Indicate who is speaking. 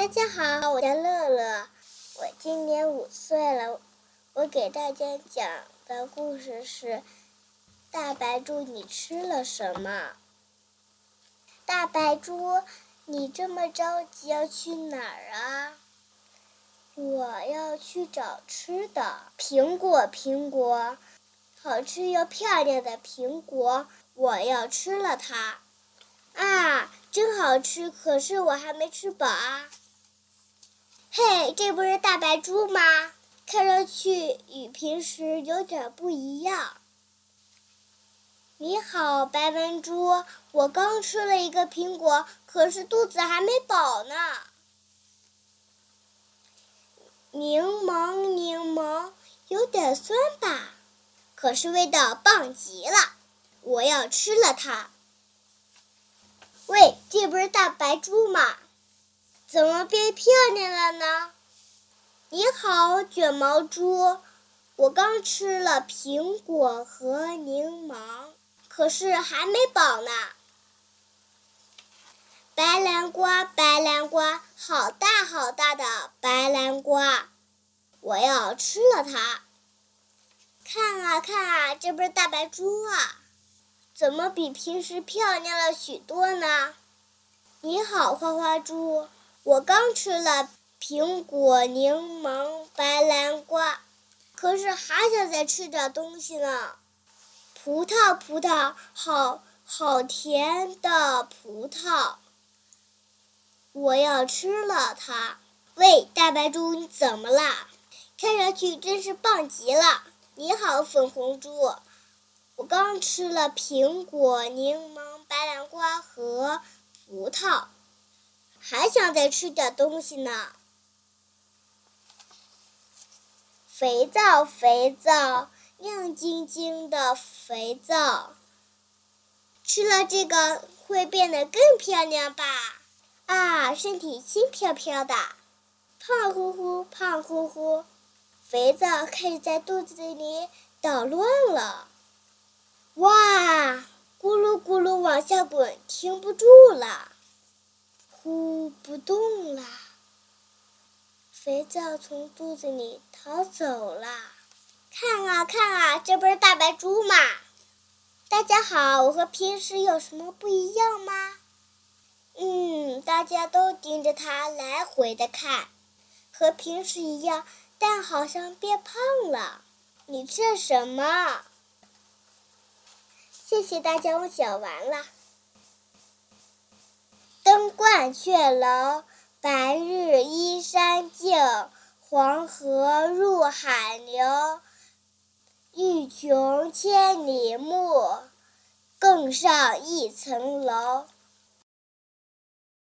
Speaker 1: 大家好，我叫乐乐，我今年五岁了。我给大家讲的故事是《大白猪，你吃了什么》。大白猪，你这么着急要去哪儿啊？我要去找吃的。苹果，苹果，好吃又漂亮的苹果，我要吃了它。啊，真好吃！可是我还没吃饱啊。嘿，这不是大白猪吗？看上去与平时有点不一样。你好，白文猪，我刚吃了一个苹果，可是肚子还没饱呢。柠檬，柠檬，有点酸吧？可是味道棒极了，我要吃了它。喂，这不是大白猪吗？怎么变漂亮了呢？你好，卷毛猪，我刚吃了苹果和柠檬，可是还没饱呢。白南瓜，白南瓜，好大好大的白南瓜，我要吃了它。看啊看啊，这不是大白猪啊？怎么比平时漂亮了许多呢？你好，花花猪。我刚吃了苹果、柠檬、白南瓜，可是还想再吃点东西呢。葡萄，葡萄，好好甜的葡萄，我要吃了它。喂，大白猪，你怎么了？看上去真是棒极了。你好，粉红猪，我刚吃了苹果、柠檬、白南瓜和葡萄。还想再吃点东西呢。肥皂，肥皂，亮晶晶的肥皂，吃了这个会变得更漂亮吧？啊，身体轻飘飘的，胖乎乎，胖乎乎，肥皂开始在肚子里捣乱了。哇，咕噜咕噜往下滚，停不住了。呼，不动了！肥皂从肚子里逃走了！看啊看啊，这不是大白猪吗？大家好，我和平时有什么不一样吗？嗯，大家都盯着它来回的看，和平时一样，但好像变胖了。你这什么？谢谢大家，我讲完了。登鹳雀楼，白日依山尽，黄河入海流。欲穷千里目，更上一层楼。